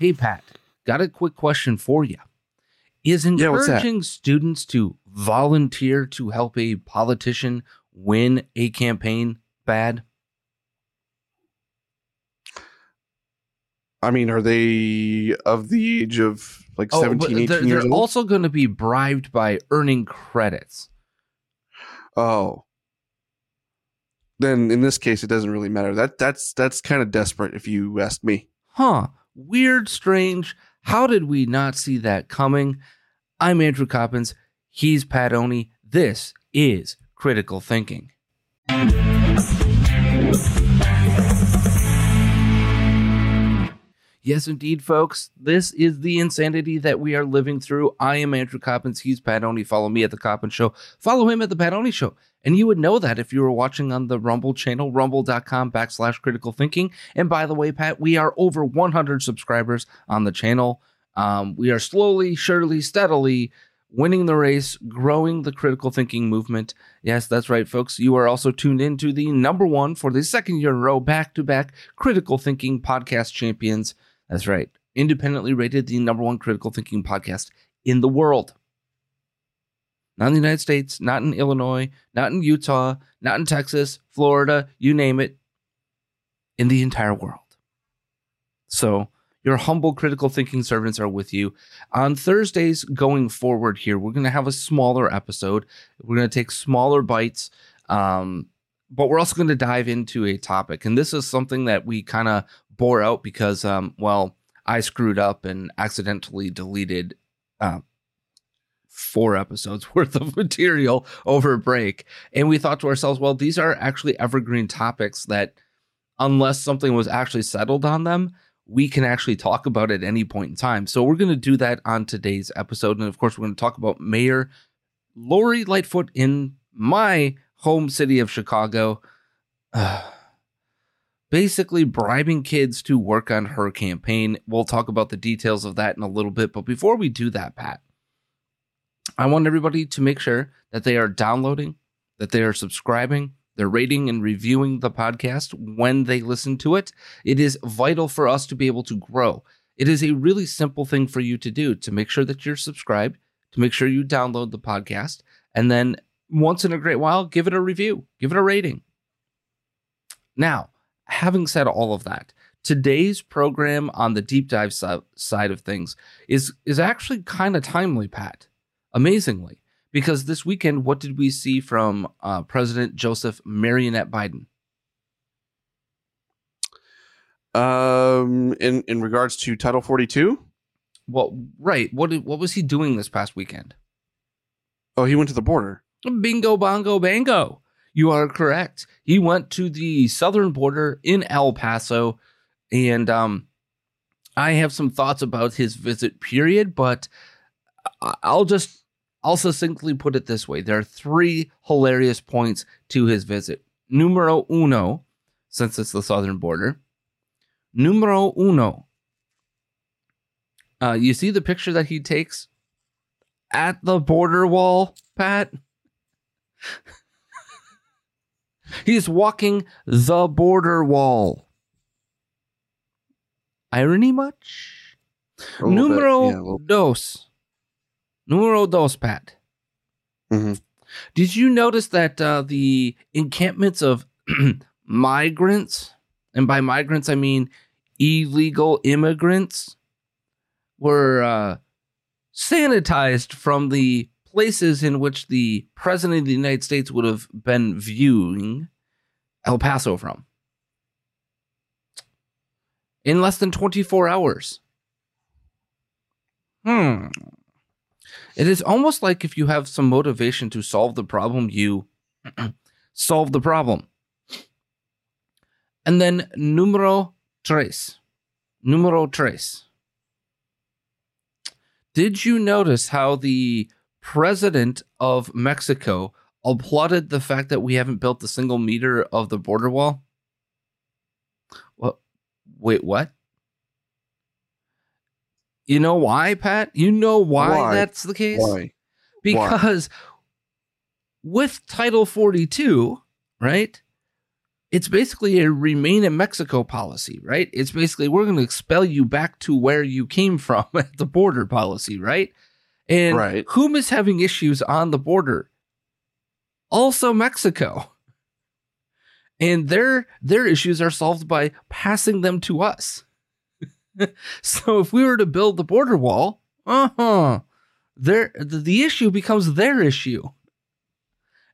Hey, Pat, got a quick question for you. Is Yeah, encouraging students to volunteer to help a politician win a campaign bad? I mean, are they of the age of like Oh, 17, 18 they're, years they're old? also going to be bribed by earning credits. oh. Then in this case, it doesn't really matter. That that's that's kind of desperate, if you ask me. Huh. Weird, strange. How did we not see that coming? I'm Andrew Coppins. He's Pat Oney. This is Critical Thinking. Yes, indeed, folks. This is the insanity that we are living through. I am Andrew Coppins. He's Pat Oney. Follow me at The Coppins Show. Follow him at The Pat Oney Show. And you would know that if you were watching on the Rumble channel, rumble.com backslash critical thinking. And by the way, Pat, we are over 100 subscribers on the channel. Um, we are slowly, surely, steadily winning the race, growing the critical thinking movement. Yes, that's right, folks. You are also tuned in to the number one for the second year in a row, back to back critical thinking podcast champions. That's right. Independently rated the number one critical thinking podcast in the world. Not in the United States, not in Illinois, not in Utah, not in Texas, Florida, you name it, in the entire world. So, your humble critical thinking servants are with you. On Thursdays going forward here, we're going to have a smaller episode. We're going to take smaller bites, um, but we're also going to dive into a topic. And this is something that we kind of bore out because, um, well, I screwed up and accidentally deleted uh, four episodes worth of material over a break. And we thought to ourselves, well, these are actually evergreen topics that, unless something was actually settled on them, we can actually talk about at any point in time. So we're going to do that on today's episode. And of course, we're going to talk about Mayor Lori Lightfoot in my home city of Chicago. basically bribing kids to work on her campaign. We'll talk about the details of that in a little bit. But before we do that, Pat, I want everybody to make sure that they are downloading, that they are subscribing, they're rating and reviewing the podcast when they listen to it. It is vital for us to be able to grow. It is a really simple thing for you to do to make sure that you're subscribed, to make sure you download the podcast, and then once in a great while, give it a review, give it a rating. Now, having said all of that, today's program on the deep dive si- side of things is is actually kind of timely, Pat. Amazingly, because this weekend, what did we see from uh, President Joseph Marionette Biden? Um, in in regards to Title 42, Well, right. What what was he doing this past weekend? oh, he went to the border. Bingo, bongo, bango. You are correct. He went to the southern border in El Paso, and um, I have some thoughts about his visit. Period, but I'll just I'll succinctly put it this way: there are three hilarious points to his visit. Numero uno, since it's the southern border. Numero uno. Uh, you see the picture that he takes at the border wall, Pat? He's walking the border wall. Irony much? Bit. Numero Yeah, little- dos. Numero dos, Pat. Mhm. Did you notice that uh, the encampments of migrants, and by migrants I mean illegal immigrants, were uh, sanitized from the places in which the president of the United States would have been viewing El Paso from? In less than 24 hours. Hmm. It is almost like if you have some motivation to solve the problem, you solve the problem. And then numero tres. Numero tres. Did you notice how the president of Mexico applauded the fact that we haven't built a single meter of the border wall? What? Wait, what? You know why, Pat? You know why, Why? that's the case? Why? Because with Title 42, right? It's basically a remain in Mexico policy, right? It's basically we're going to expel you back to where you came from at the border policy, right? And Right. whom is having issues on the border? Also Mexico. And their their issues are solved by passing them to us. so if we were to build the border wall, uh-huh, their the, the issue becomes their issue.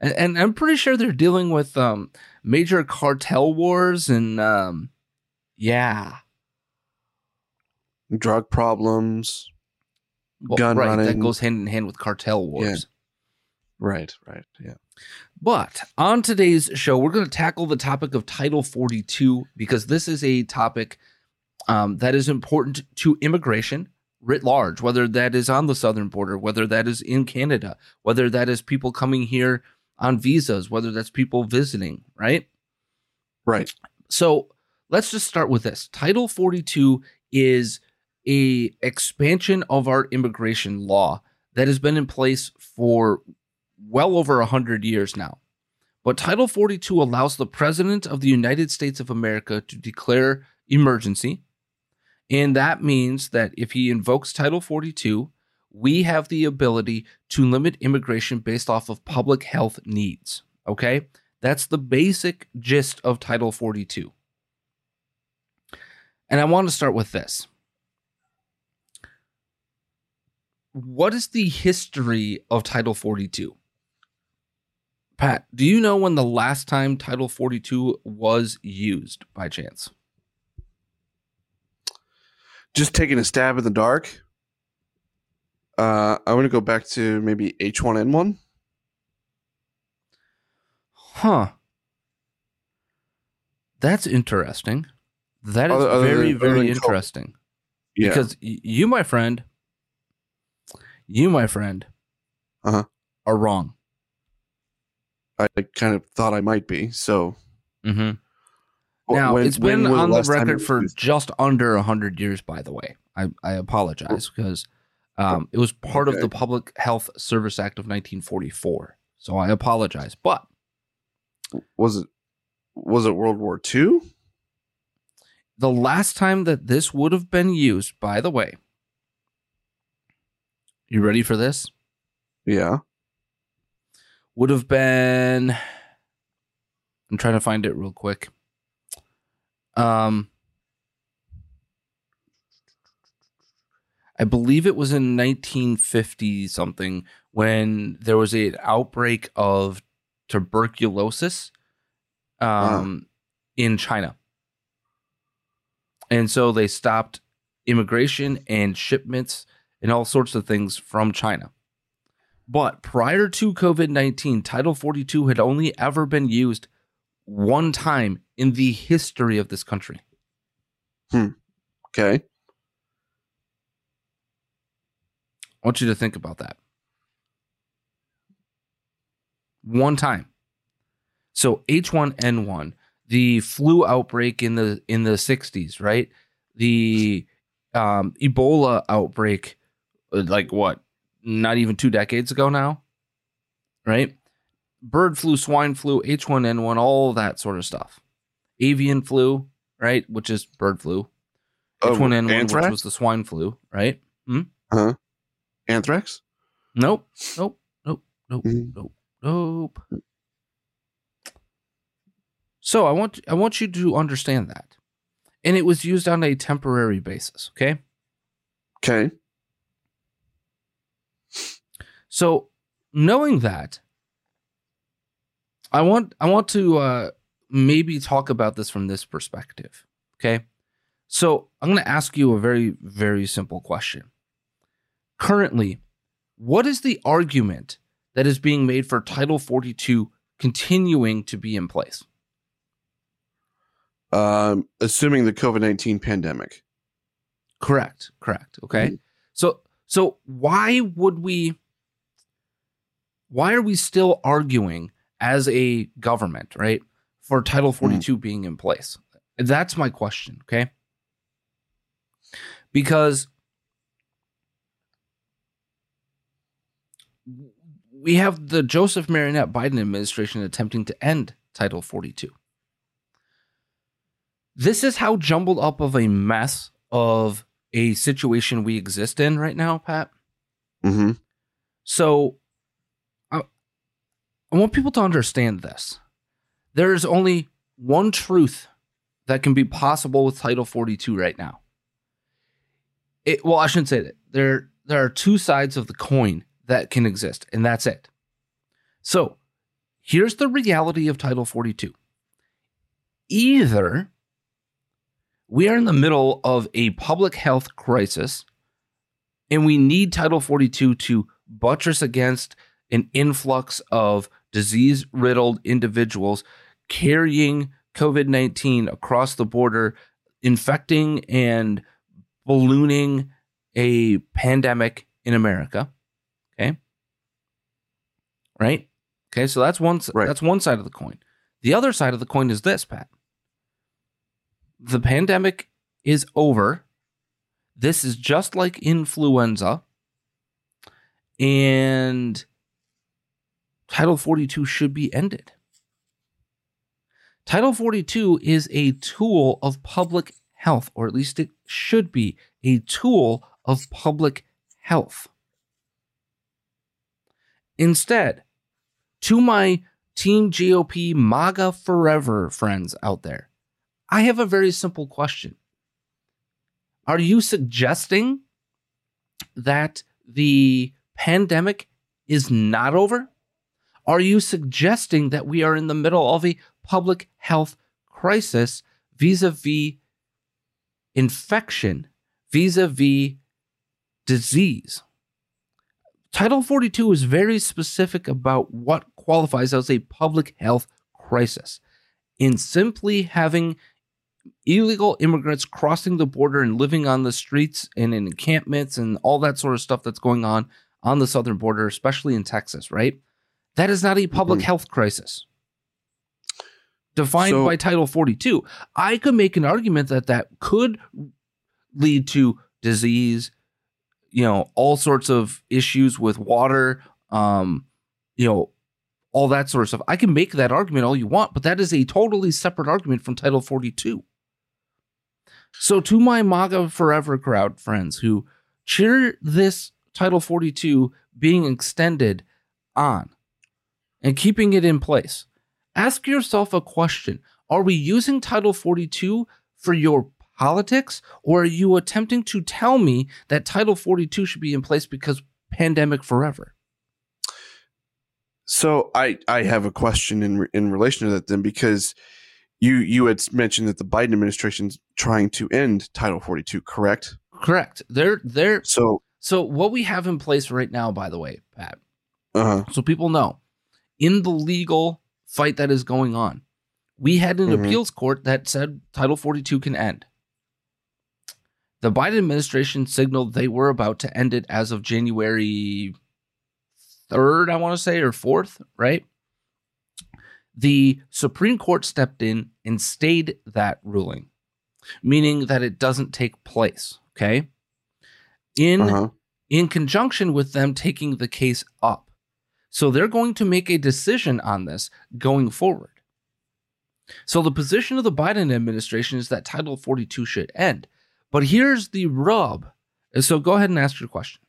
And, and I'm pretty sure they're dealing with um major cartel wars and um yeah. Drug problems. Well, Gun right, that goes hand in hand with cartel wars. Right, right. Yeah. But on today's show, we're going to tackle the topic of Title 42 because this is a topic um, that is important to immigration writ large, whether that is on the southern border, whether that is in Canada, whether that is people coming here on visas, whether that's people visiting, right? Right. So let's just start with this. Title 42 is a expansion of our immigration law that has been in place for well over 100 years now. But Title 42 allows the President of the United States of America to declare emergency. And that means that if he invokes Title 42, we have the ability to limit immigration based off of public health needs. Okay? That's the basic gist of Title 42. And I want to start with this. What is the history of Title 42? Pat, do you know when the last time Title 42 was used by chance? Just taking a stab in the dark. Uh, I want to go back to maybe H1N1. Huh. That's interesting. That is Other- other very, than- very interesting. Yeah. Because y- you, my friend, you, my friend, Uh-huh. are wrong. I kind of thought I might be. So Mm-hmm. Now, when- it's when been on the it record for just under 100 years, by the way. I, I apologize because um, it was part of the Public Health Service Act of 1944. So I apologize. But was it was it World War II? the last time that this would have been used, by the way, you ready for this? Yeah. Would have been. I'm trying to find it real quick. Um, I believe it was in 1950 something when there was an outbreak of tuberculosis um, in China. And so they stopped immigration and shipments and all sorts of things from China. But prior to COVID 19, Title 42 had only ever been used one time in the history of this country. Hmm. Okay. I want you to think about that. One time. So H1N1, the flu outbreak in the in the 60s, right? The um, Ebola outbreak, like what? Not even two decades ago now, right? Bird flu, swine flu, H1N1, all that sort of stuff. Avian flu, right? Which is bird flu. Oh, H1N1, which anthrax? was the swine flu, right? hmm? huh Anthrax? Nope. Nope. Nope. Nope. Mhm. Nope. Nope. So I want I want you to understand that. And it was used on a temporary basis, okay? Okay. So knowing that, I want I want to uh maybe talk about this from this perspective. Okay. So I'm gonna ask you a very, very simple question. Currently, what is the argument that is being made for Title 42 continuing to be in place? Um, assuming the COVID nineteen pandemic. Correct. Correct. Okay. Mhm. So so why would we why are we still arguing as a government, right, for Title 42 being in place? That's my question, okay? Because we have the Joseph Marionette Biden administration attempting to end Title 42. This is how jumbled up of a mess of a situation we exist in right now, Pat. Mm-hmm. So I want people to understand this. There is only one truth that can be possible with Title 42 right now. It, well, I shouldn't say that. There, there are two sides of the coin that can exist, and that's it. So here's the reality of Title 42. Either we are in the middle of a public health crisis and we need Title 42 to buttress against an influx of disease riddled individuals carrying COVID 19 across the border, infecting and ballooning a pandemic in America. Okay. Right? Okay, so that's one Right. that's one side of the coin. The other side of the coin is this, Pat. The pandemic is over. This is just like influenza. And Title 42 should be ended. Title 42 is a tool of public health, or at least it should be a tool of public health. Instead, to my Team GOP MAGA Forever friends out there, I have a very simple question. Are you suggesting that the pandemic is not over? Are you suggesting that we are in the middle of a public health crisis vis a vis infection, vis a vis disease? Title 42 is very specific about what qualifies as a public health crisis. In simply having illegal immigrants crossing the border and living on the streets and in encampments and all that sort of stuff that's going on on the southern border, especially in Texas, right? That is not a public Mhm. health crisis defined So- by Title 42. I could make an argument that that could lead to disease, you know, all sorts of issues with water, um, you know, all that sort of stuff. I can make that argument all you want, but that is a totally separate argument from Title 42. So, to my MAGA Forever crowd friends who cheer this Title 42 being extended on and keeping it in place, ask yourself a question Are we using Title 42 for your politics, or are you attempting to tell me that Title 42 should be in place because pandemic forever? So I I have a question in in relation to that then because you you had mentioned that the Biden administration's trying to end Title 42, correct? Correct. They're they're So so what we have in place right now, by the way, Pat, Uh-huh. so people know, in the legal fight that is going on, we had an Mhm. appeals court that said Title 42 can end. The Biden administration signaled they were about to end it as of January 3rd, I want to say, or 4th, right? The Supreme Court stepped in and stayed that ruling, meaning that it doesn't take place, okay? In uh-huh. in conjunction with them taking the case up. So they're going to make a decision on this going forward. So the position of the Biden administration is that Title 42 should end. But here's the rub. So go ahead and ask your question.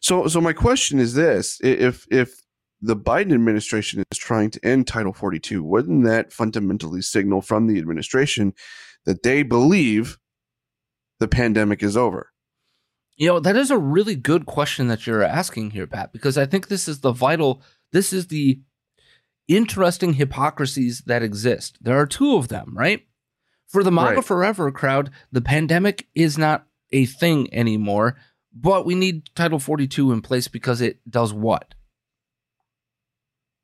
So so my question is this: if if the Biden administration is trying to end Title 42, wouldn't that fundamentally signal from the administration that they believe the pandemic is over? You know, that is a really good question that you're asking here, Pat, because I think this is the vital, this is the interesting hypocrisies that exist. There are two of them, right? For the MAGA Right. Forever crowd, the pandemic is not a thing anymore, but we need Title 42 in place because it does what?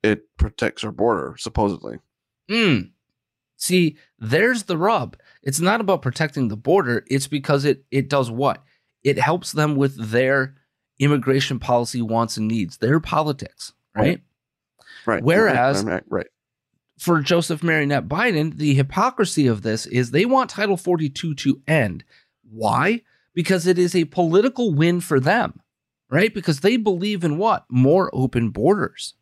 It protects our border, supposedly. Mm. See, there's the rub. It's not about protecting the border. It's because it it does what? It helps them with their immigration policy wants and needs, their politics, right? Right. Whereas right, right. for Joseph Marionette Biden, the hypocrisy of this is they want Title 42 to end. Why? Because it is a political win for them, right? Because they believe in what? More open borders.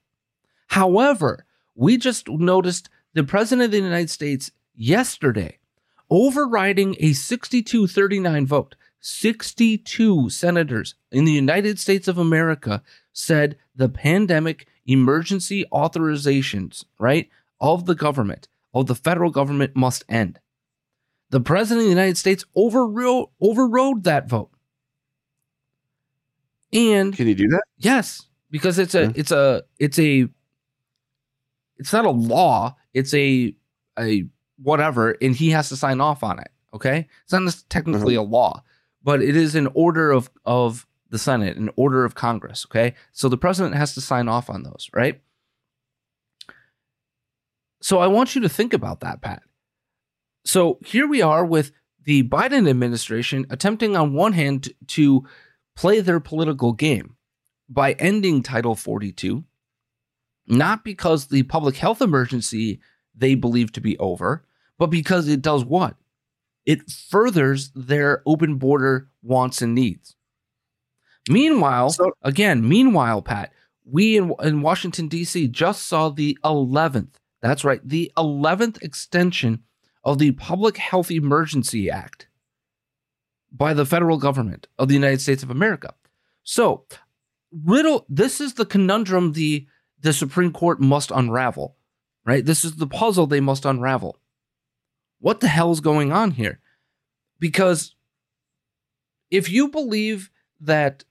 However, we just noticed the president of the United States yesterday overriding a 62 39 vote. 62 senators in the United States of America said the pandemic emergency authorizations, right, of the government, of the federal government must end. The president of the United States overrode, overrode that vote. And Can you do that? yes, because it's a Yeah. it's a it's a it's not a law, it's a a whatever and he has to sign off on it, okay? It's not uh-huh. technically a law, but it is an order of of the Senate, an order of Congress, okay? So the president has to sign off on those, right? So I want you to think about that, Pat. So here we are with the Biden administration attempting, on one hand, to play their political game by ending Title 42, not because the public health emergency they believe to be over, but because it does what? It furthers their open border wants and needs. Meanwhile, So- again, meanwhile, Pat, we in, in Washington, D.C. just saw the 11th, that's right, the 11th extension of the Public Health Emergency Act by the federal government of the United States of America. So, riddle this is the conundrum the the Supreme Court must unravel, right? This is the puzzle they must unravel. What the hell is going on here? Because if you believe that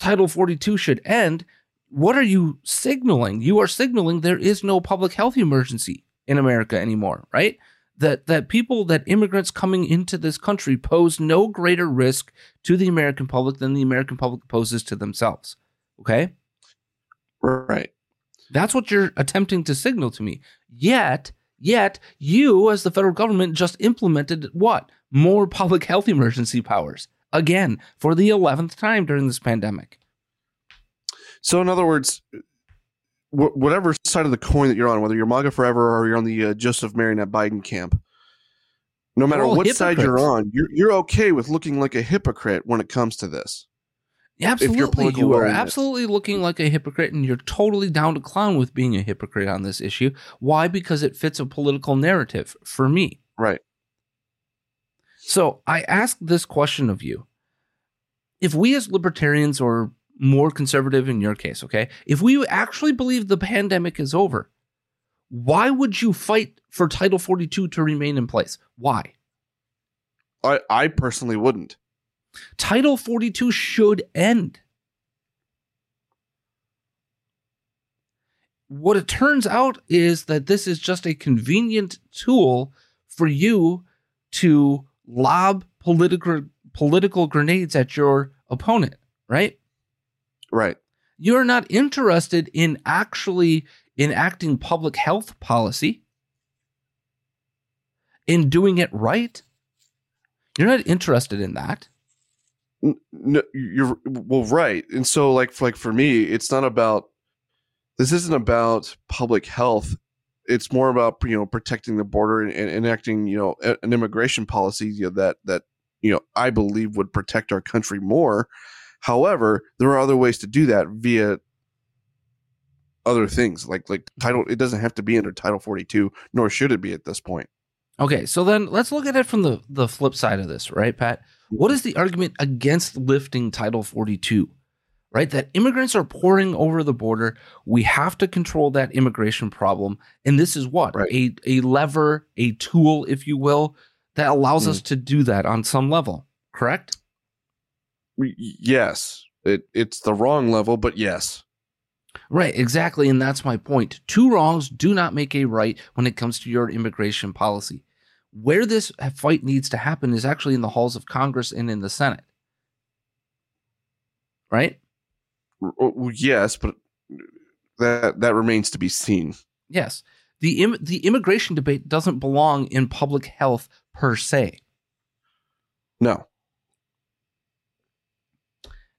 Title 42 should end, what are you signaling? You are signaling there is no public health emergency in America anymore, right? That that people that immigrants coming into this country pose no greater risk to the American public than the American public poses to themselves. Okay? Right. That's what you're attempting to signal to me. Yet, yet you as the federal government just implemented what? More public health emergency powers. Again, for the 11th time during this pandemic. So, in other words, wh- whatever side of the coin that you're on, whether you're MAGA forever or you're on the uh, Joseph Marionette Biden camp, no matter what side you're on, you're you're okay with looking like a hypocrite when it comes to this. Absolutely. You are absolutely looking like a hypocrite, and you're totally down to clown with being a hypocrite on this issue. Why? Because it fits a political narrative for me. Right. So I ask this question of you. If we as libertarians or more conservative in your case, okay, if we actually believe the pandemic is over, why would you fight for Title 42 to remain in place? Why? I I personally wouldn't. Title 42 should end. What it turns out is that this is just a convenient tool for you to lob political political grenades at your opponent, right? Right. You're not interested in actually enacting public health policy, in doing it right. You're not interested in that. No, you're well, right. And so, like, for, like for me, it's not about. This isn't about public health. It's more about you know protecting the border and, and enacting you know an immigration policy you know, that that you know I believe would protect our country more. However, there are other ways to do that via other things like like mm-hmm. title. It doesn't have to be under Title Forty Two, nor should it be at this point. Okay, so then let's look at it from the, the flip side of this, right, Pat? What is the argument against lifting Title 42? Right? That immigrants are pouring over the border. We have to control that immigration problem. And this is what? Right. A, a lever, a tool, if you will, that allows us mm. to do that on some level, correct? Yes, it it's the wrong level, but yes. Right, exactly. And that's my point. Two wrongs do not make a right when it comes to your immigration policy. Where this fight needs to happen is actually in the halls of Congress and in the Senate. Right? Yes, but that that remains to be seen. Yes. the Im- the immigration debate doesn't belong in public health per se. No.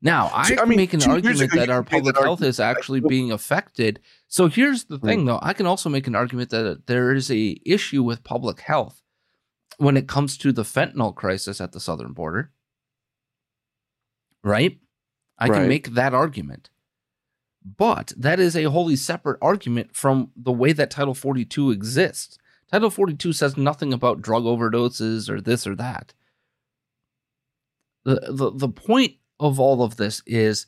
Now, I, I can mean, make an argument ago, that our public that health is actually being affected. So here's the thing, hmm. though. I can also make an argument that there is a issue with public health when it comes to the fentanyl crisis at the southern border. Right? I can make that argument. But that is a wholly separate argument from the way that Title 42 exists. Title 42 says nothing about drug overdoses or this or that. The, the, the point of all of this is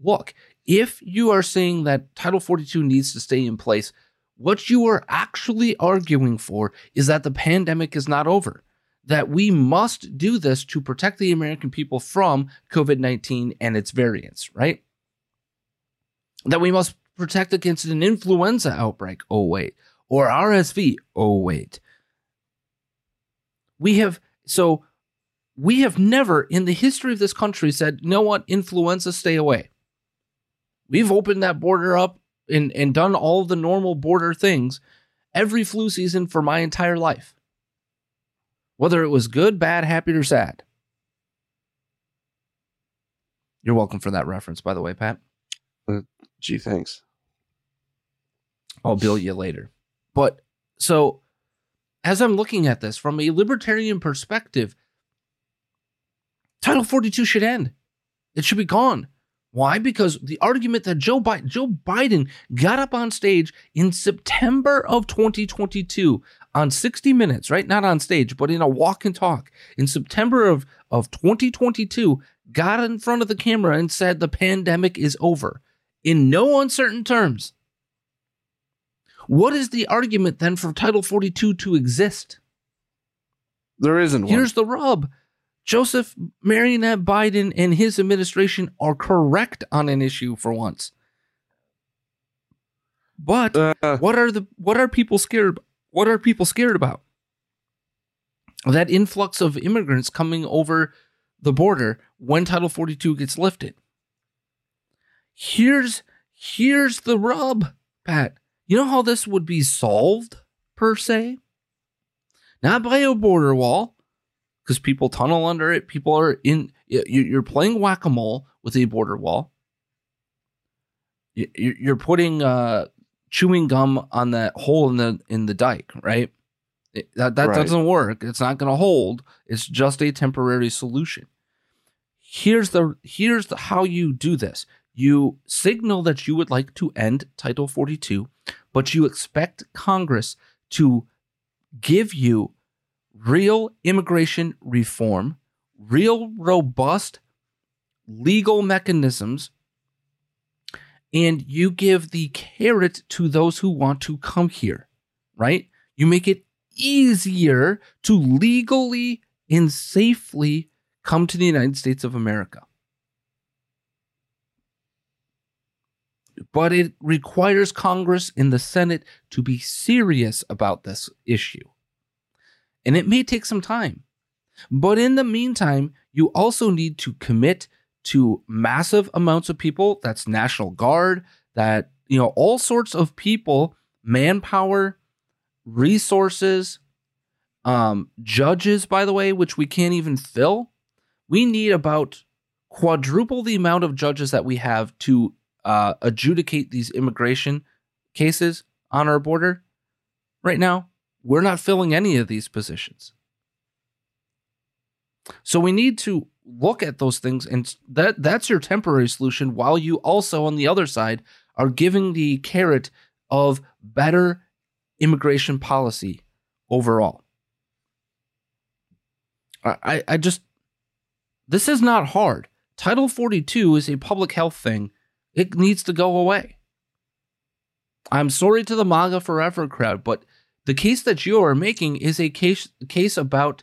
look, if you are saying that Title 42 needs to stay in place, what you are actually arguing for is that the pandemic is not over, that we must do this to protect the American people from COVID 19 and its variants, right? That we must protect against an influenza outbreak. Oh, wait. Or RSV. Oh, wait. We have, so we have never in the history of this country said, you know what, influenza, stay away. We've opened that border up and, and done all the normal border things every flu season for my entire life. Whether it was good, bad, happy, or sad. You're welcome for that reference, by the way, Pat. Uh, gee, thanks. I'll bill you later. But so, as I'm looking at this from a libertarian perspective, Title 42 should end. It should be gone. Why? Because the argument that Joe Biden, Joe Biden got up on stage in September of 2022 on 60 Minutes, right? Not on stage, but in a walk and talk in September of, of 2022, got in front of the camera and said the pandemic is over in no uncertain terms. What is the argument then for Title 42 to exist? There isn't one. Here's the rub. Joseph Marionette Biden and his administration are correct on an issue for once. But Uh, what are the what are people scared what are people scared about? That influx of immigrants coming over the border when Title 42 gets lifted. Here's here's the rub, Pat. You know how this would be solved per se? Not by a border wall, because people tunnel under it. People are in. you- You're playing whack a mole with a border wall. You- you- You're putting uh, chewing gum on that hole in the in the dike, right? It- that that Right. doesn't work. It's not going to hold. It's just a temporary solution. Here's the here's the, how you do this. You signal that you would like to end Title 42, but you expect Congress to give you real immigration reform, real robust legal mechanisms, and you give the carrot to those who want to come here, right? You make it easier to legally and safely come to the United States of America. But it requires Congress and the Senate to be serious about this issue. And it may take some time. But in the meantime, you also need to commit to massive amounts of people. That's National Guard, that, you know, all sorts of people, manpower, resources, um, judges, by the way, which we can't even fill. We need about quadruple the amount of judges that we have to uh, adjudicate these immigration cases on our border right now. We're not filling any of these positions. So we need to look at those things and that that's your temporary solution while you also on the other side are giving the carrot of better immigration policy overall. I, I, just this is not hard. Title 42 is a public health thing. It needs to go away. I'm sorry to the MAGA forever crowd, but the case that you are making is a case case about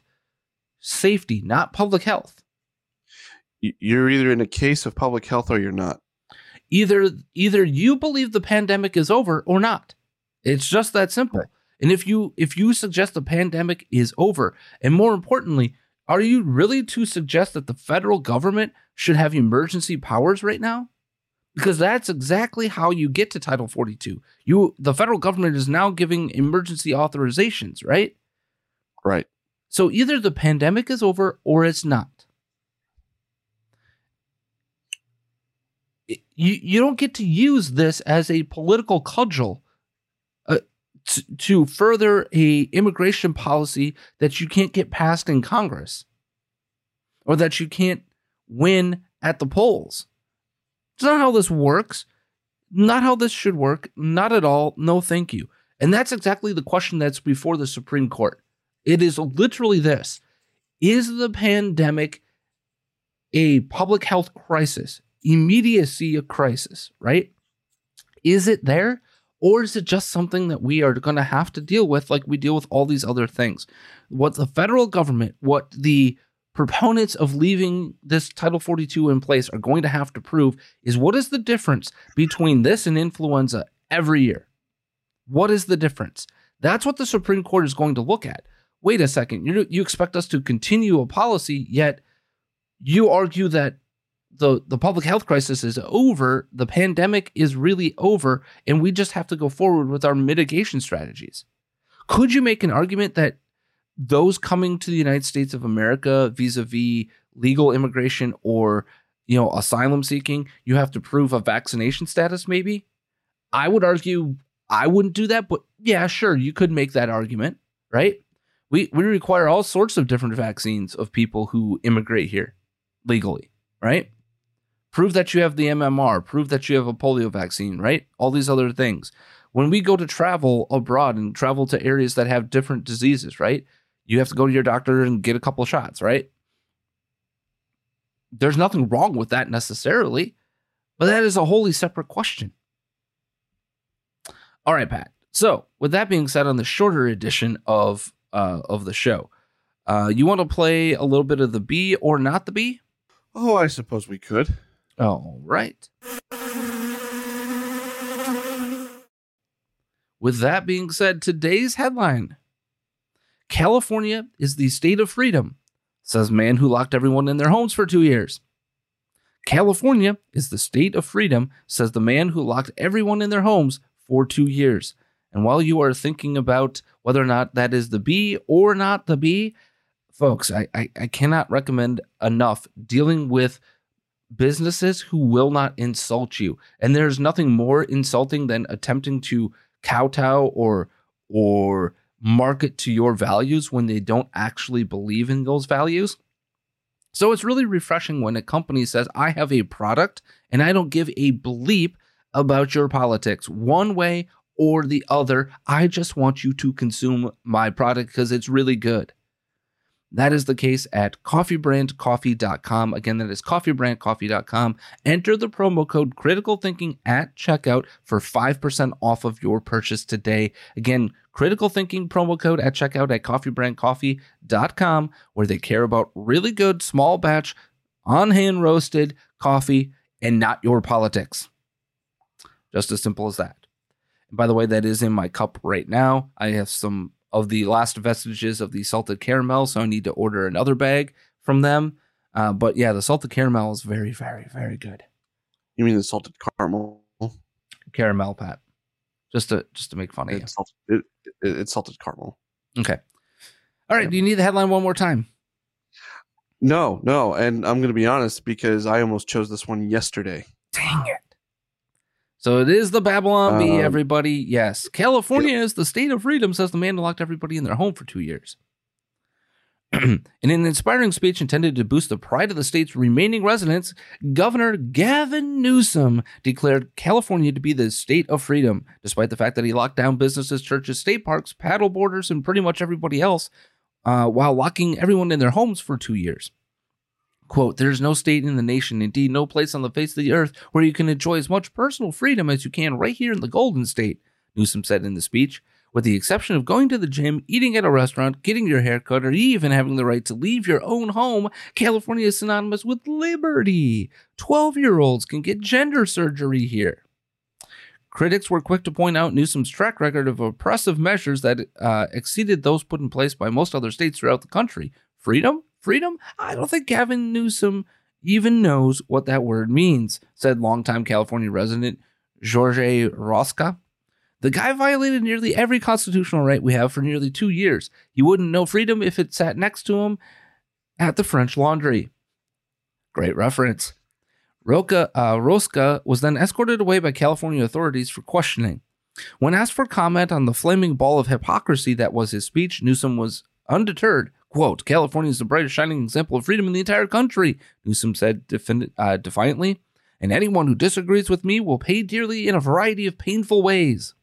safety, not public health. you're either in a case of public health or you're not. Either either you believe the pandemic is over or not. It's just that simple. And if you if you suggest the pandemic is over, and more importantly, are you really to suggest that the federal government should have emergency powers right now? Because that's exactly how you get to Title 42. You the federal government is now giving emergency authorizations, right? Right. So either the pandemic is over or it's not. You you don't get to use this as a political cudgel uh, to further a immigration policy that you can't get passed in Congress or that you can't win at the polls. It's not how this works. Not how this should work. Not at all. No, thank you. And that's exactly the question that's before the Supreme Court. It is literally this Is the pandemic a public health crisis? Immediacy a crisis, right? Is it there? Or is it just something that we are going to have to deal with like we deal with all these other things? What the federal government, what the proponents of leaving this Title 42 in place are going to have to prove is what is the difference between this and influenza every year? What is the difference? That's what the Supreme Court is going to look at. Wait a second, you you expect us to continue a policy, yet you argue that the the public health crisis is over, the pandemic is really over, and we just have to go forward with our mitigation strategies. Could you make an argument that those coming to the United States of America vis-a-vis legal immigration or you know asylum seeking, you have to prove a vaccination status maybe? I would argue I wouldn't do that, but yeah, sure, you could make that argument, right? We we require all sorts of different vaccines of people who immigrate here legally, right? Prove that you have the MMR, prove that you have a polio vaccine, right? All these other things. When we go to travel abroad and travel to areas that have different diseases, right? You have to go to your doctor and get a couple of shots, right? There's nothing wrong with that necessarily, but that is a wholly separate question. All right, Pat. So, with that being said, on the shorter edition of uh, of the show, uh, you want to play a little bit of the Bee or not the Bee? Oh, I suppose we could. All right. With that being said, today's headline California is the state of freedom, says man who locked everyone in their homes for two years. California is the state of freedom, says the man who locked everyone in their homes for two years. And while you are thinking about whether or not that is the Bee or not the Bee, folks, I, I, I cannot recommend enough dealing with businesses who will not insult you. And there's nothing more insulting than attempting to kowtow or or market to your values when they don't actually believe in those values. So it's really refreshing when a company says, I have a product and I don't give a bleep about your politics one way or the other. I just want you to consume my product because it's really good. That is the case at coffeebrandcoffee.com. Again, that is coffeebrandcoffee.com. Enter the promo code critical thinking at checkout for 5% off of your purchase today. Again, critical thinking promo code at checkout at coffeebrandcoffee.com, where they care about really good small batch, on hand roasted coffee and not your politics. Just as simple as that. And by the way, that is in my cup right now. I have some of the last vestiges of the salted caramel, so I need to order another bag from them. Uh, but yeah, the salted caramel is very, very, very good. You mean the salted caramel? Caramel, Pat. Just to just to make fun of you. It's salted, it, it, it's salted caramel. Okay. All right. Do you need the headline one more time? No, no, and I'm going to be honest because I almost chose this one yesterday. Dang it. So it is the Babylon Bee, Um, everybody. Yes. California is the state of freedom, says the man who locked everybody in their home for two years. In an inspiring speech intended to boost the pride of the state's remaining residents, Governor Gavin Newsom declared California to be the state of freedom, despite the fact that he locked down businesses, churches, state parks, paddle boarders, and pretty much everybody else, uh, while locking everyone in their homes for two years. Quote, there is no state in the nation, indeed no place on the face of the earth, where you can enjoy as much personal freedom as you can right here in the Golden State, Newsom said in the speech. With the exception of going to the gym, eating at a restaurant, getting your hair cut, or even having the right to leave your own home, California is synonymous with liberty. 12 year olds can get gender surgery here. Critics were quick to point out Newsom's track record of oppressive measures that uh, exceeded those put in place by most other states throughout the country. Freedom? Freedom? I don't think Gavin Newsom even knows what that word means, said longtime California resident Jorge Rosca. The guy violated nearly every constitutional right we have for nearly two years. He wouldn't know freedom if it sat next to him at the French Laundry. Great reference. Roca, uh, Rosca was then escorted away by California authorities for questioning. When asked for comment on the flaming ball of hypocrisy that was his speech, Newsom was undeterred. Quote, California is the brightest shining example of freedom in the entire country, Newsom said defin- uh, defiantly. And anyone who disagrees with me will pay dearly in a variety of painful ways.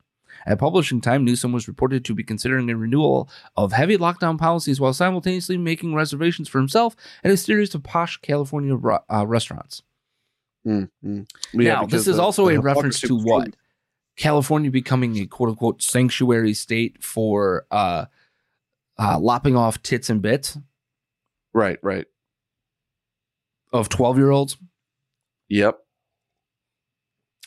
At publishing time, Newsom was reported to be considering a renewal of heavy lockdown policies while simultaneously making reservations for himself at a series of posh California uh, restaurants. Mm-hmm. Yeah, now, this is the, also the a reference to what? California becoming a quote unquote sanctuary state for uh, uh, lopping off tits and bits. Right, right. Of 12 year olds. Yep.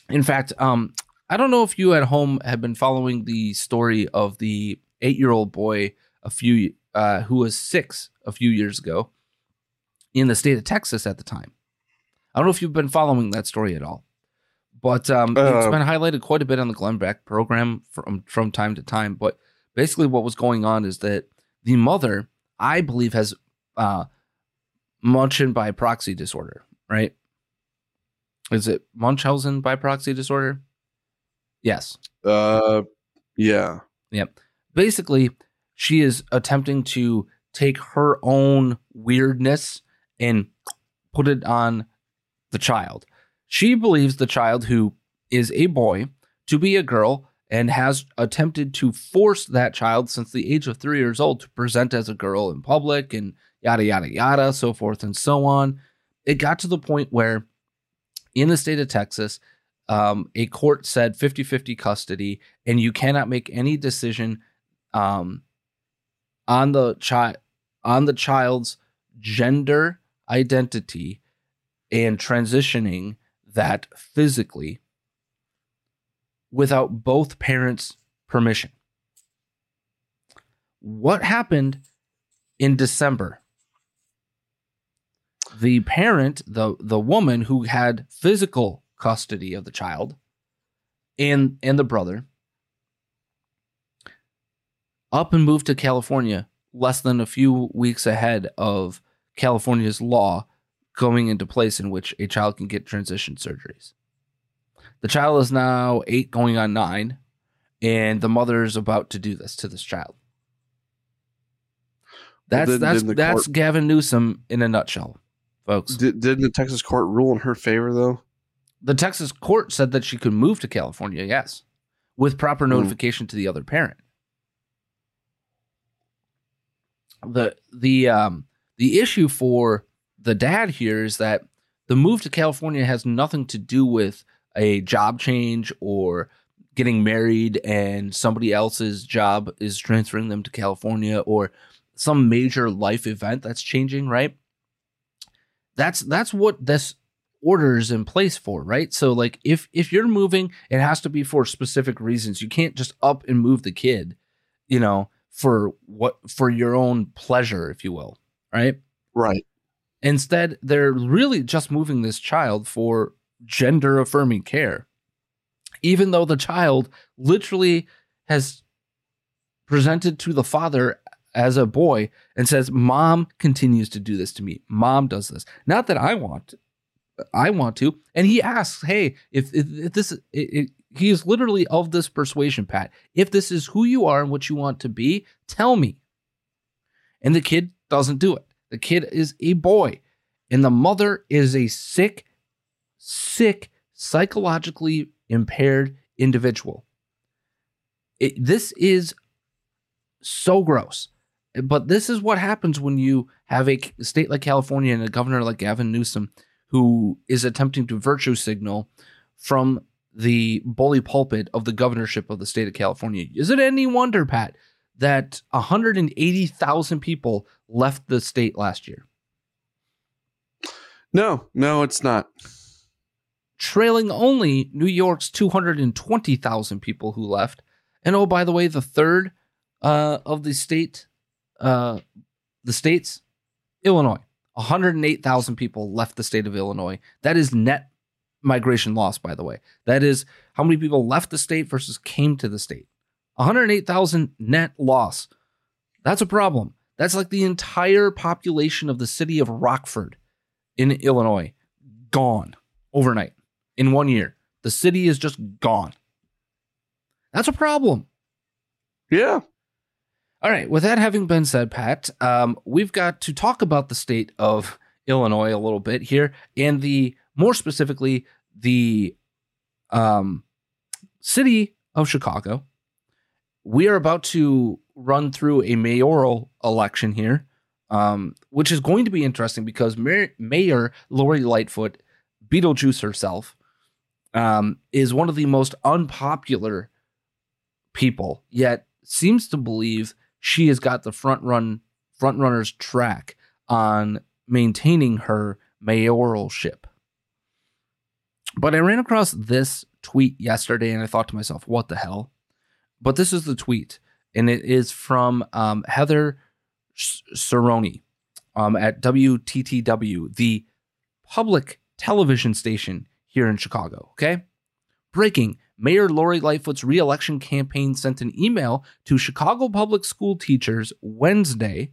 In fact, um, I don't know if you at home have been following the story of the eight year old boy a few uh, who was six a few years ago in the state of Texas at the time. I don't know if you've been following that story at all, but um, uh, it's been highlighted quite a bit on the Glenn Beck program from from time to time. But basically, what was going on is that the mother, I believe, has uh, Munchausen by proxy disorder. Right? Is it Munchausen by proxy disorder? Yes. Uh, yeah. Yep. Basically, she is attempting to take her own weirdness and put it on the child. She believes the child, who is a boy, to be a girl and has attempted to force that child since the age of three years old to present as a girl in public and yada, yada, yada, so forth and so on. It got to the point where in the state of Texas, um, a court said 50 50 custody, and you cannot make any decision um, on the child on the child's gender identity and transitioning that physically without both parents' permission. What happened in December? The parent, the the woman who had physical custody of the child and and the brother up and moved to California less than a few weeks ahead of California's law going into place in which a child can get transition surgeries. The child is now eight, going on nine, and the mother is about to do this to this child. That's well, that's that's court, Gavin Newsom in a nutshell, folks. Did, didn't the Texas court rule in her favor though? The Texas court said that she could move to California, yes, with proper hmm. notification mm. to the other parent. The the um the issue for the dad here is that the move to California has nothing to do with a job change or getting married and somebody else's job is transferring them to California or some major life event that's changing, right? That's that's what this order is in place for, right? So like if if you're moving, it has to be for specific reasons. You can't just up and move the kid, you know, for what for your own pleasure, if you will, right? Right. Instead, they're really just moving this child for gender affirming care, even though the child literally has presented to the father as a boy and says, Mom continues to do this to me. Mom does this. Not that I want. I want to. And he asks, Hey, if, if, if this, it, it, he is literally of this persuasion, Pat. If this is who you are and what you want to be, tell me. And the kid doesn't do it. The kid is a boy, and the mother is a sick, sick, psychologically impaired individual. It, this is so gross. But this is what happens when you have a state like California and a governor like Gavin Newsom who is attempting to virtue signal from the bully pulpit of the governorship of the state of California. Is it any wonder, Pat, that 180,000 people left the state last year. No, no, it's not. Trailing only New York's 220,000 people who left. And oh, by the way, the third uh, of the state, uh, the states, Illinois, 108,000 people left the state of Illinois. That is net migration loss, by the way. That is how many people left the state versus came to the state. 108,000 net loss. That's a problem. That's like the entire population of the city of Rockford in Illinois gone overnight in one year. The city is just gone. That's a problem. Yeah. All right. With that having been said, Pat, um, we've got to talk about the state of Illinois a little bit here, and the more specifically the um, city of Chicago. We are about to run through a mayoral election here, um, which is going to be interesting because Mayor, Mayor Lori Lightfoot, Beetlejuice herself, um, is one of the most unpopular people, yet seems to believe she has got the front run front runner's track on maintaining her mayoralship. But I ran across this tweet yesterday and I thought to myself, what the hell? But this is the tweet, and it is from um, Heather Cherone um, at WTTW, the public television station here in Chicago. Okay. Breaking Mayor Lori Lightfoot's reelection campaign sent an email to Chicago public school teachers Wednesday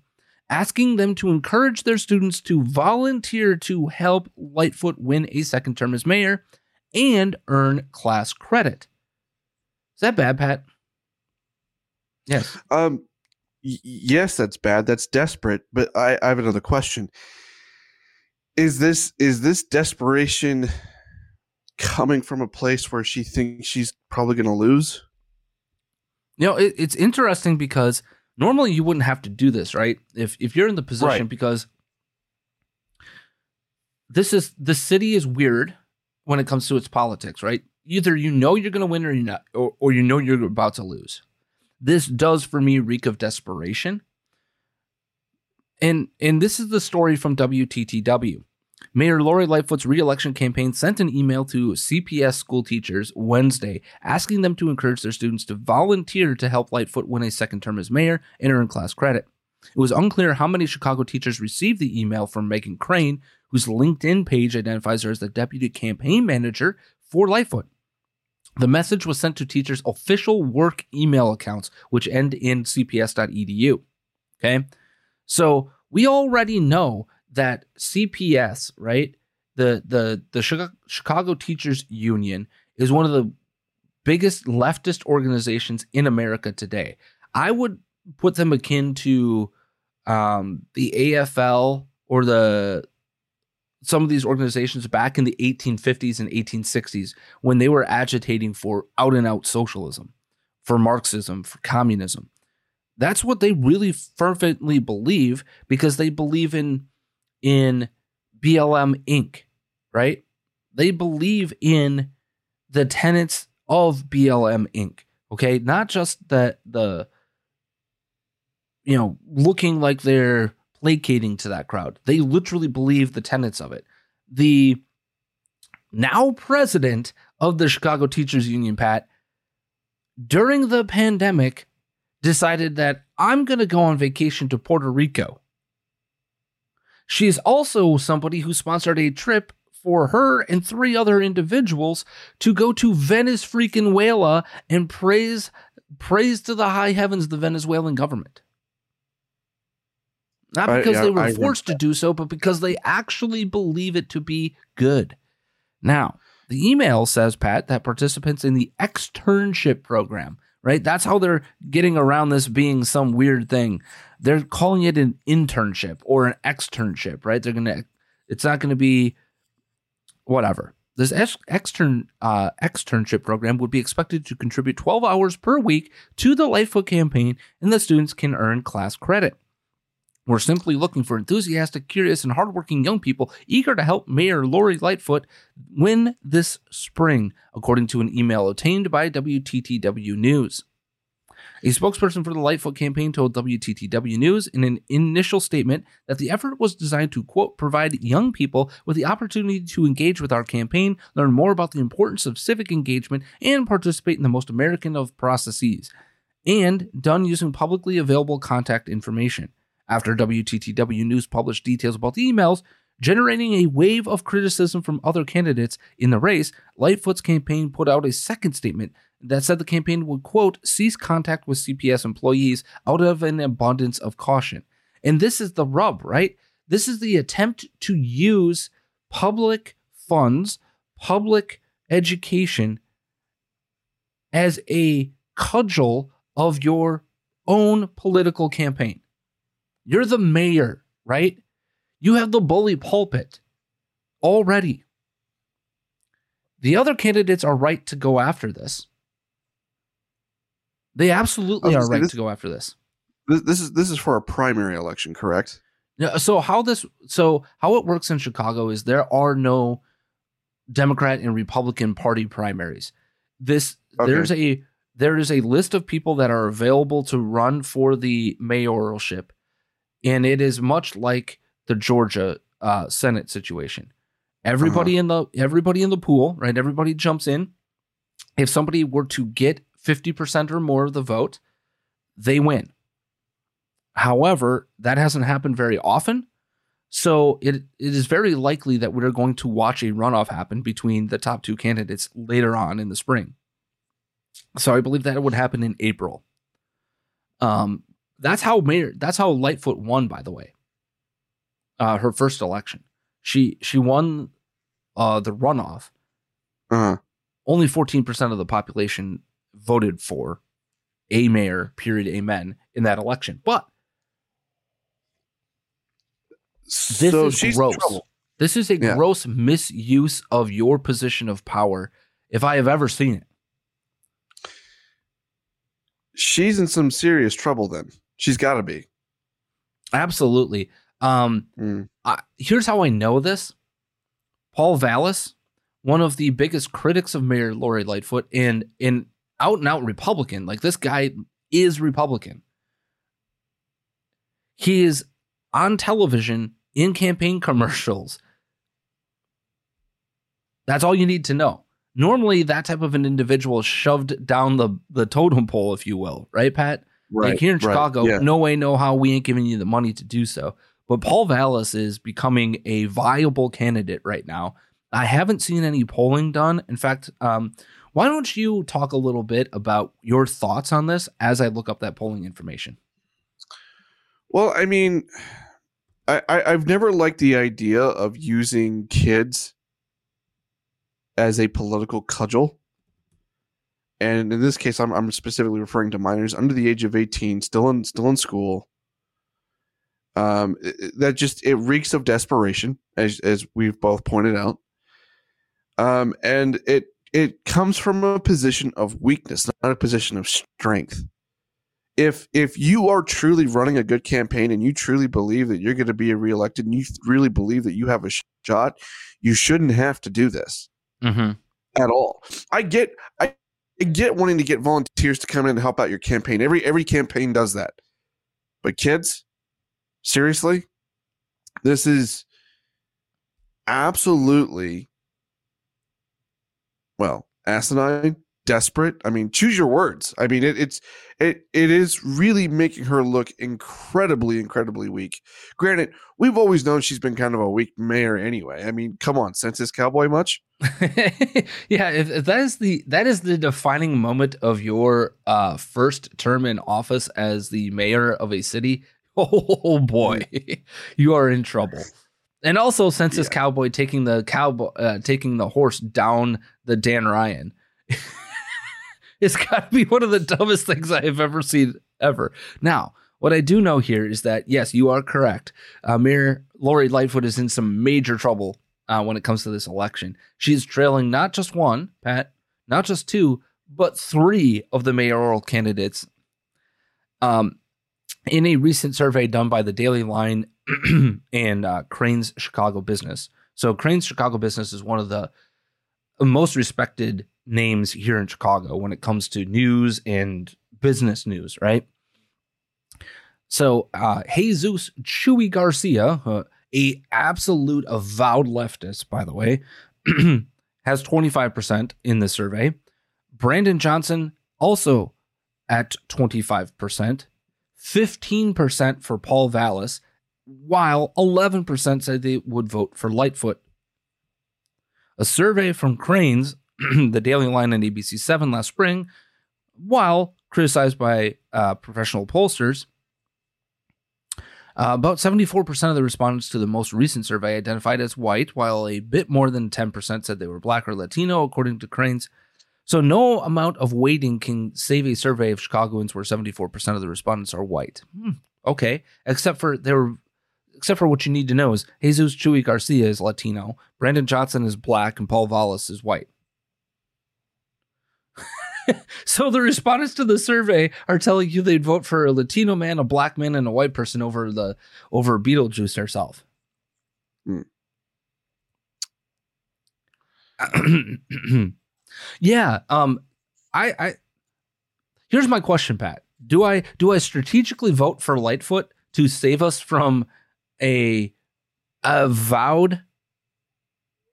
asking them to encourage their students to volunteer to help Lightfoot win a second term as mayor and earn class credit. Is that bad, Pat? Yes. Um, y- yes, that's bad. That's desperate. But I, I have another question. Is this is this desperation coming from a place where she thinks she's probably going to lose? You know, it, it's interesting because normally you wouldn't have to do this, right? If if you're in the position Right. because this is the city is weird when it comes to its politics, right? Either you know you're going to win or you're not, or, or you know you're about to lose. This does for me reek of desperation. And and this is the story from WTTW. Mayor Lori Lightfoot's reelection campaign sent an email to CPS school teachers Wednesday asking them to encourage their students to volunteer to help Lightfoot win a second term as mayor and earn class credit. It was unclear how many Chicago teachers received the email from Megan Crane, whose LinkedIn page identifies her as the deputy campaign manager for Lightfoot. The message was sent to teachers' official work email accounts, which end in cps.edu. Okay. So we already know that CPS, right? The the the Chicago Teachers Union is one of the biggest leftist organizations in America today. I would put them akin to um, the AFL or the some of these organizations back in the 1850s and 1860s when they were agitating for out and out socialism, for Marxism, for communism. That's what they really fervently believe because they believe in in BLM Inc., right? They believe in the tenets of BLM Inc. Okay, not just that the you know looking like they're placating to that crowd. They literally believe the tenets of it. The now president of the Chicago Teachers Union, Pat, during the pandemic, decided that I'm going to go on vacation to Puerto Rico. She is also somebody who sponsored a trip for her and three other individuals to go to Venice freaking Wela and praise praise to the high heavens the Venezuelan government. Not I- because yeah, they were I- forced to do so, but because they actually believe it to be good. Now, the email says, Pat, that participants in the externship program, right? That's how they're getting around this being some weird thing. They're calling it an internship or an externship, right? They're gonna, it's not gonna be whatever. This ex- extern uh, externship program would be expected to contribute 12 hours per week to the Lightfoot campaign, and the students can earn class credit. We're simply looking for enthusiastic, curious, and hardworking young people eager to help Mayor Lori Lightfoot win this spring, according to an email obtained by WTTW News. A spokesperson for the Lightfoot campaign told WTTW News in an initial statement that the effort was designed to, quote, provide young people with the opportunity to engage with our campaign, learn more about the importance of civic engagement, and participate in the most American of processes, and done using publicly available contact information. After WTTW News published details about the emails, generating a wave of criticism from other candidates in the race, Lightfoot's campaign put out a second statement that said the campaign would, quote, cease contact with CPS employees out of an abundance of caution. And this is the rub, right? This is the attempt to use public funds, public education as a cudgel of your own political campaign. You're the mayor, right? You have the bully pulpit already. The other candidates are right to go after this. They absolutely are right this, to go after this. this. This is this is for a primary election, correct? Yeah, so how this so how it works in Chicago is there are no Democrat and Republican party primaries. This Okay. there's a there is a list of people that are available to run for the mayoralship, and it is much like the Georgia uh, Senate situation. Everybody in the everybody in the pool, right? Everybody jumps in. If somebody were to get fifty percent or more of the vote, they win. However, that hasn't happened very often. So it it is very likely that we're going to watch a runoff happen between the top two candidates later on in the spring. So I believe that it would happen in April. Um, that's how Mayor. That's how Lightfoot won, by the way. Uh, her first election, she she won uh, the runoff. Uh, Only fourteen percent of the population voted for a mayor. Period. Amen. In that election, but this so is gross. This is a Yeah. gross misuse of your position of power, if I have ever seen it. She's in some serious trouble. Then she's got to be. Absolutely. Um, Mm. I, here's how I know this. Paul Vallas, one of the biggest critics of Mayor Lori Lightfoot, and an out and out Republican. Like this guy is Republican. He is on television in campaign commercials. That's all you need to know. Normally, that type of an individual is shoved down the, the totem pole, if you will, right, Pat? Right like here in right, Chicago, yeah. no way, no how, we ain't giving you the money to do so. But Paul Vallas is becoming a viable candidate right now. I haven't seen any polling done. In fact, um, why don't you talk a little bit about your thoughts on this as I look up that polling information? Well, I mean, I, I I've never liked the idea of using kids as a political cudgel. And in this case, I'm I'm specifically referring to minors under the age of 18, still in still in school. Um, it- that just it reeks of desperation, as as we've both pointed out. Um, and it it comes from a position of weakness, not a position of strength if if you are truly running a good campaign and you truly believe that you're going to be reelected and you really believe that you have a shot, you shouldn't have to do this Mm-hmm. at all. I get I get wanting to get volunteers to come in and help out your campaign. Every every campaign does that. But kids, seriously, this is absolutely well, asinine, desperate. I mean, choose your words. I mean, it, it's it it is really making her look incredibly, incredibly weak. Granted, we've always known she's been kind of a weak mayor anyway. I mean, come on, census cowboy much? yeah, if, if that is the that is the defining moment of your uh, first term in office as the mayor of a city, oh boy, you are in trouble. And also, Census Yeah. Cowboy taking the cowboy uh, taking the horse down the Dan Ryan. it's got to be one of the dumbest things I have ever seen ever. Now, what I do know here is that yes, you are correct. Uh, Mayor Lori Lightfoot is in some major trouble uh, when it comes to this election. She's trailing not just one, Pat, not just two, but three of the mayoral candidates. Um, in a recent survey done by the Daily Line and uh, Crain's Chicago Business. So, Crain's Chicago Business is one of the most respected names here in Chicago when it comes to news and business news, right? So, uh, Jesus Chuy Garcia, uh, a absolute avowed leftist, by the way, has 25% in the survey. Brandon Johnson also at 25%. 15% for Paul Vallas, while 11% said they would vote for Lightfoot. A survey from Crain's, the Daily Line and ABC7 last spring, while criticized by uh, professional pollsters, uh, about 74% of the respondents to the most recent survey identified as white, while a bit more than 10% said they were black or Latino, according to Crain's. So, no amount of weighting can save a survey of Chicagoans where 74% of the respondents are white. Hmm, okay, except for there, except for what you need to know is Jesus Chuy Garcia is Latino, Brandon Johnson is black, and Paul Vallas is white. so the respondents to the survey are telling you they'd vote for a Latino man, a black man, and a white person over the over Beetlejuice herself. Mm. yeah. Um. I. I. Here's my question, Pat. Do I do I strategically vote for Lightfoot to save us from a avowed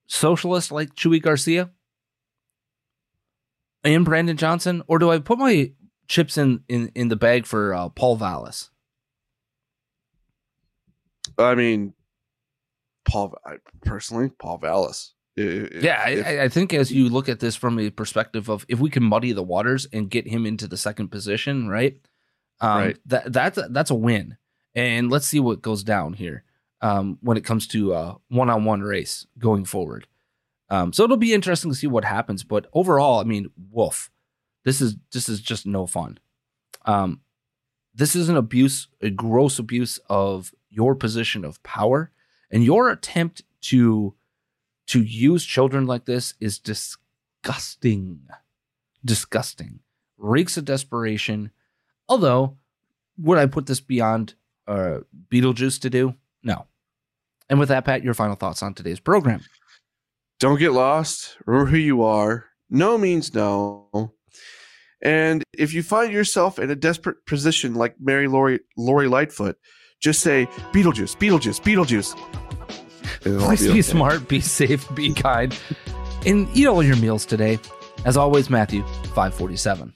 socialist like Chuy Garcia? And Brandon Johnson, or do I put my chips in in, in the bag for uh, Paul Vallas? I mean, Paul I, personally, Paul Vallas. If, yeah, if, I, I, think as you look at this from a perspective of if we can muddy the waters and get him into the second position, right? Um, right. That that's a, that's a win, and let's see what goes down here um, when it comes to uh, one-on-one race going forward. Um, so it'll be interesting to see what happens. But overall, I mean, woof. This is this is just no fun. Um, this is an abuse, a gross abuse of your position of power, and your attempt to to use children like this is disgusting, disgusting, reeks of desperation. Although, would I put this beyond uh, Beetlejuice to do? No. And with that, Pat, your final thoughts on today's program. Don't get lost. Remember who you are. No means no. And if you find yourself in a desperate position like Mary Lori, Lori Lightfoot, just say Beetlejuice, Beetlejuice, Beetlejuice. Please be, okay. smart, be safe, be kind, and eat all your meals today. As always, Matthew 547.